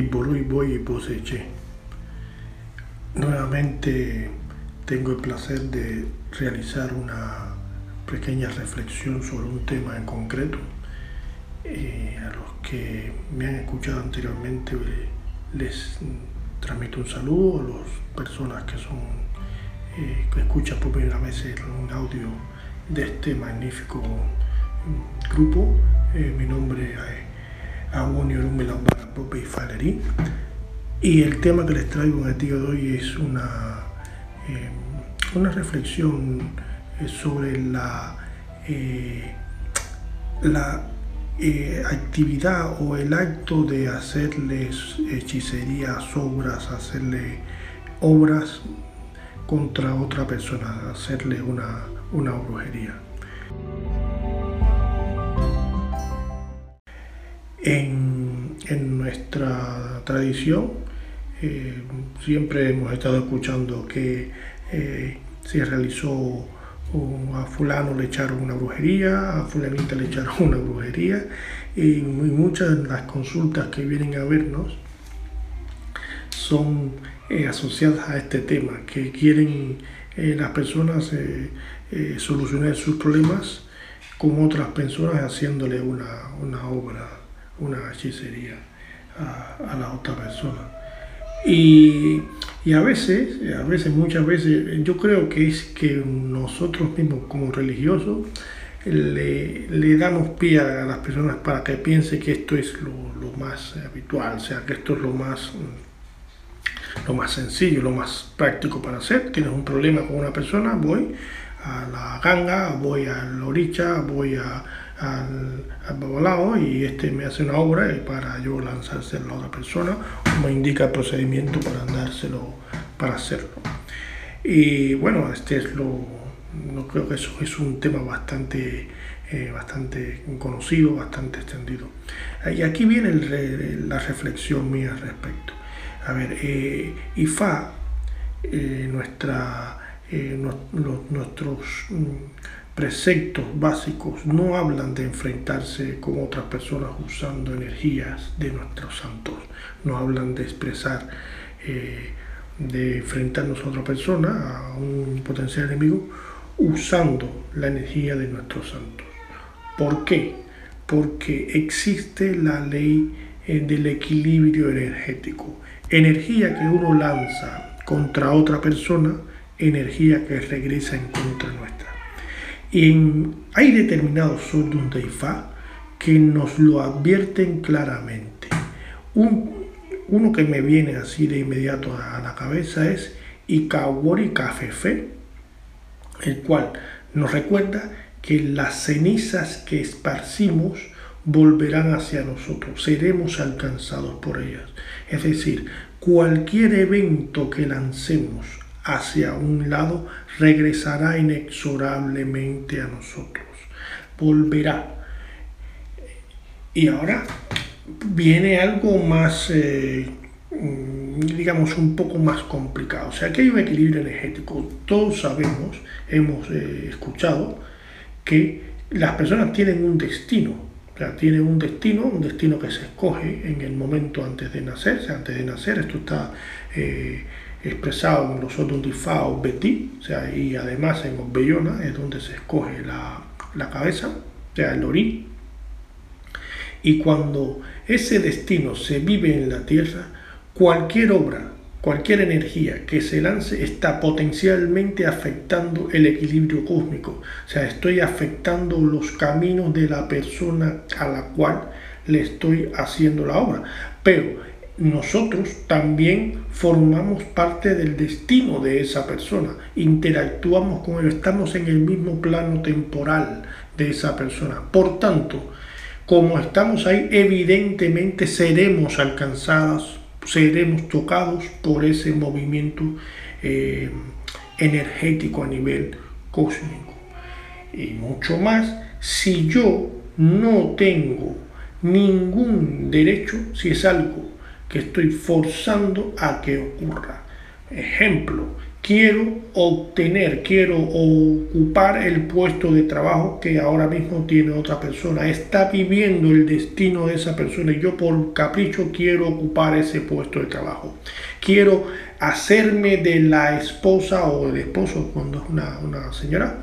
Piborui Boy y Poseche. Nuevamente tengo el placer de realizar una pequeña reflexión sobre un tema en concreto. Eh, a los que me han escuchado anteriormente les transmito un saludo, a las personas que son eh, que escuchan por primera vez un audio de este magnífico grupo. Eh, mi nombre es Agonio Pope Falerí y el tema que les traigo en el día de hoy es una, eh, una reflexión sobre la, la actividad o el acto de hacerles hechicerías, obras, hacerle obras contra otra persona, hacerle una, una brujería. En, en nuestra tradición eh, siempre hemos estado escuchando que eh, se realizó a fulano le echaron una brujería, a fulanita le echaron una brujería y muchas de las consultas que vienen a vernos son eh, asociadas a este tema, que quieren las personas solucionar sus problemas con otras personas haciéndole una, una obra, una hechicería a, la otra persona. Y, a veces, a veces, muchas veces, yo creo que es que nosotros mismos como religiosos le, le damos pie a las personas para que piense que esto es lo, lo más habitual, o sea, que esto es lo más lo más sencillo, lo más práctico para hacer. Tienes un problema con una persona, voy a la ganga, voy al oricha, voy a, al, al babalao y este me hace una obra para yo lanzárselo a la otra persona o me indica el procedimiento para dárselo, para hacerlo. Y bueno, este es lo, no creo que eso es un tema bastante, eh, bastante conocido, bastante extendido. Y aquí viene la reflexión mía al respecto. A ver, eh, IFA, eh, nuestra, eh, nuestros mm, preceptos básicos no hablan de enfrentarse con otras personas usando energías de nuestros santos, no hablan de expresar, de enfrentarnos a otra persona, a un potencial enemigo, usando la energía de nuestros santos. ¿Por qué? Porque existe la ley del equilibrio energético energía que uno lanza contra otra persona, energía que regresa en contra nuestra. Y hay determinados Sodun de Ifá que nos lo advierten claramente. uno que me viene así de inmediato a la cabeza es Ikawori Kafefe, el cual nos recuerda que las cenizas que esparcimos volverán hacia nosotros, seremos alcanzados por ellas. Es decir, cualquier evento que lancemos hacia un lado regresará inexorablemente a nosotros, volverá. Y ahora viene algo más, eh, digamos, un poco más complicado. O sea, aquí hay un equilibrio energético. Todos sabemos, hemos eh, escuchado, que las personas tienen un destino tiene un destino, un destino que se escoge en el momento antes de nacer, antes de nacer, esto está eh, expresado en los otros o Betí, o sea, y además en Obbellona es donde se escoge la, la cabeza, o sea, el orí. Y cuando ese destino se vive en la tierra, cualquier obra Cualquier energía que se lance está potencialmente afectando el equilibrio cósmico. O sea, estoy afectando los caminos de la persona a la cual le estoy haciendo la obra. Pero nosotros también formamos parte del destino de esa persona. Interactuamos con él, estamos en el mismo plano temporal de esa persona. Por tanto, como estamos ahí, evidentemente seremos alcanzados seremos tocados por ese movimiento eh, energético a nivel cósmico. Y mucho más si yo no tengo ningún derecho, si es algo que estoy forzando a que ocurra. Ejemplo, quiero obtener, quiero ocupar el puesto de trabajo que ahora mismo tiene otra persona. Está viviendo el destino de esa persona y yo por capricho quiero ocupar ese puesto de trabajo. Quiero hacerme de la esposa o del esposo cuando es una, una señora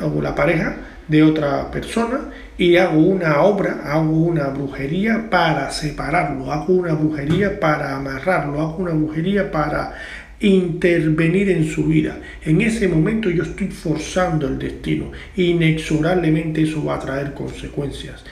o la pareja de otra persona y hago una obra, hago una brujería para separarlo, hago una brujería para amarrarlo, hago una brujería para intervenir en su vida. En ese momento yo estoy forzando el destino. Inexorablemente eso va a traer consecuencias.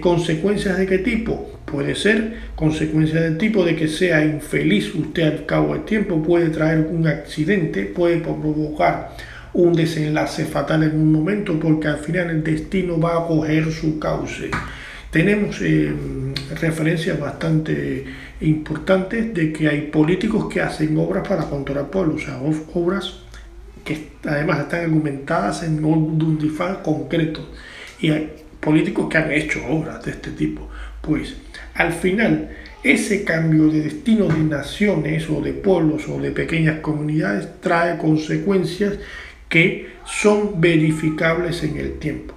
¿Consecuencias de qué tipo? Puede ser consecuencias del tipo de que sea infeliz usted al cabo del tiempo, puede traer un accidente, puede provocar un desenlace fatal en un momento porque al final el destino va a coger su cauce. Tenemos eh, referencias bastante importantes de que hay políticos que hacen obras para controlar pueblos, o sea, obras que además están argumentadas en un difán concreto. Y hay políticos que han hecho obras de este tipo. Pues al final, ese cambio de destino de naciones o de pueblos o de pequeñas comunidades trae consecuencias que son verificables en el tiempo.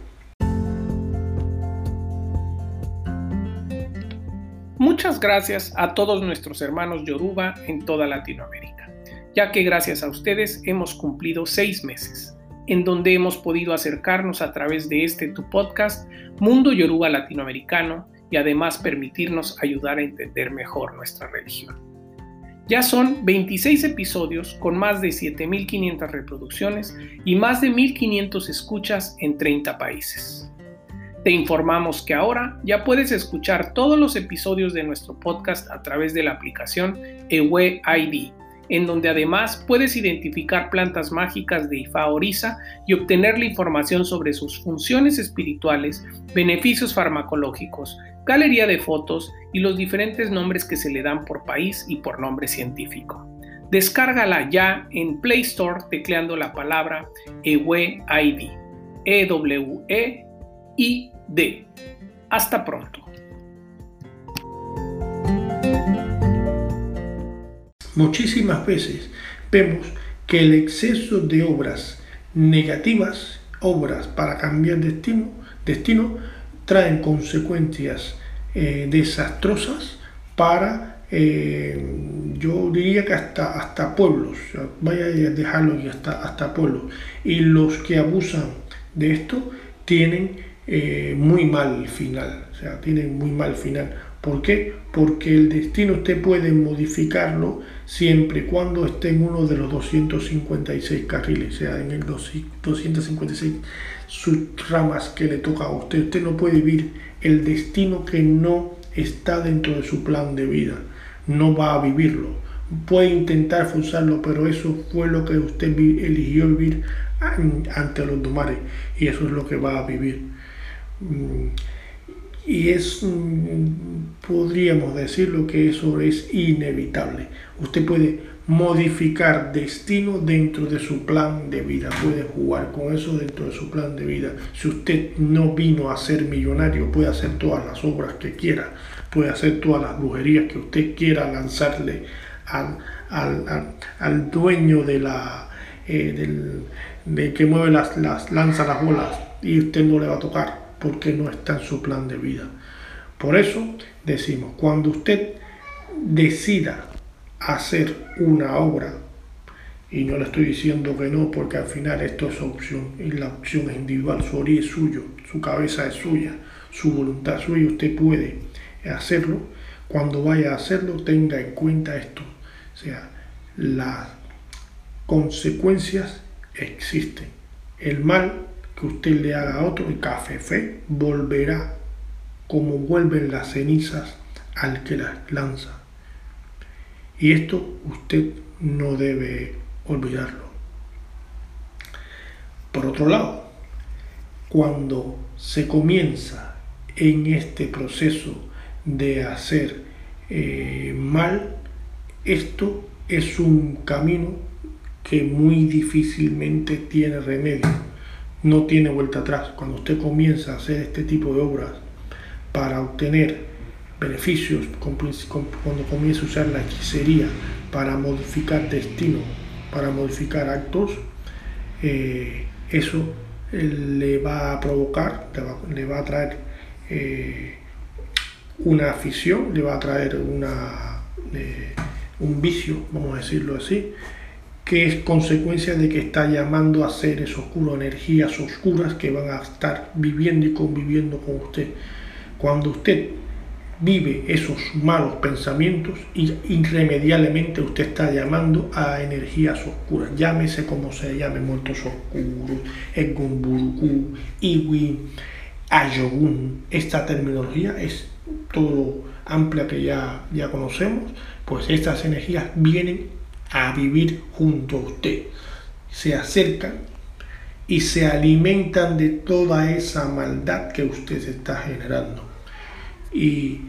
Muchas gracias a todos nuestros hermanos Yoruba en toda Latinoamérica, ya que gracias a ustedes hemos cumplido seis meses, en donde hemos podido acercarnos a través de este tu podcast Mundo Yoruba Latinoamericano y además permitirnos ayudar a entender mejor nuestra religión. Ya son 26 episodios con más de 7.500 reproducciones y más de 1.500 escuchas en 30 países. Te informamos que ahora ya puedes escuchar todos los episodios de nuestro podcast a través de la aplicación Ewe ID, en donde además puedes identificar plantas mágicas de Ifa Orisa y obtener la información sobre sus funciones espirituales, beneficios farmacológicos, galería de fotos y los diferentes nombres que se le dan por país y por nombre científico. Descárgala ya en Play Store tecleando la palabra Ewe ID. E E. Hasta pronto. Muchísimas veces vemos que el exceso de obras negativas, obras para cambiar destino, destino traen consecuencias eh, desastrosas para, eh, yo diría que hasta, hasta pueblos, vaya a dejarlo hasta, hasta pueblos. Y los que abusan de esto tienen eh, muy mal final, o sea, tienen muy mal final. ¿Por qué? Porque el destino usted puede modificarlo siempre y cuando esté en uno de los 256 carriles, o sea, en el 256 ramas que le toca a usted. Usted no puede vivir el destino que no está dentro de su plan de vida. No va a vivirlo. Puede intentar forzarlo, pero eso fue lo que usted eligió vivir ante los domares y eso es lo que va a vivir. Y es, podríamos decirlo que eso es inevitable. Usted puede modificar destino dentro de su plan de vida, puede jugar con eso dentro de su plan de vida. Si usted no vino a ser millonario, puede hacer todas las obras que quiera, puede hacer todas las brujerías que usted quiera lanzarle al, al, dueño de la eh, del, de que mueve las, las lanza las bolas y usted no le va a tocar porque no está en su plan de vida. Por eso decimos, cuando usted decida hacer una obra, y no le estoy diciendo que no, porque al final esto es opción, y la opción es individual, su ori es suyo, su cabeza es suya, su voluntad es suya, usted puede hacerlo. Cuando vaya a hacerlo, tenga en cuenta esto. O sea, las consecuencias existen. El mal que usted le haga a otro y café fe volverá como vuelven las cenizas al que las lanza. Y esto usted no debe olvidarlo. Por otro lado, cuando se comienza en este proceso de hacer eh, mal, esto es un camino que muy difícilmente tiene remedio no tiene vuelta atrás. Cuando usted comienza a hacer este tipo de obras para obtener beneficios, cuando comienza a usar la hechicería para modificar destino para modificar actos, eh, eso le va a provocar, le va, a traer eh, una afición, le va a traer una, eh, un vicio, vamos a decirlo así, que es consecuencia de que está llamando a seres oscuros, energías oscuras que van a estar viviendo y conviviendo con usted. Cuando usted vive esos malos pensamientos irremediablemente usted está llamando a energías oscuras. Llámese como se llame, muertos oscuros, Egumburuku, Iwi, Ayogun. Esta terminología es todo amplia que ya, ya conocemos, pues estas energías vienen a vivir junto a usted. Se acercan y se alimentan de toda esa maldad que usted está generando. Y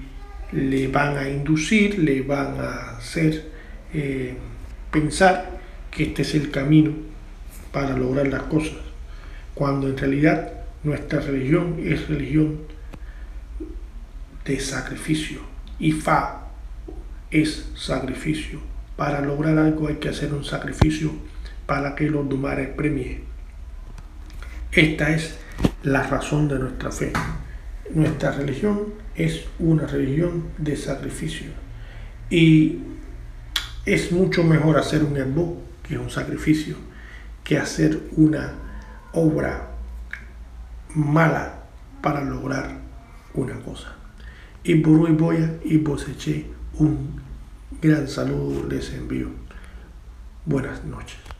le van a inducir, le van a hacer eh, pensar que este es el camino para lograr las cosas, cuando en realidad nuestra religión es religión de sacrificio y fa es sacrificio. Para lograr algo hay que hacer un sacrificio para que los dumares premien. Esta es la razón de nuestra fe. Nuestra religión es una religión de sacrificio y es mucho mejor hacer un embo, que es un sacrificio, que hacer una obra mala para lograr una cosa. Y por hoy voy a y eché un gran saludo les envío. Buenas noches.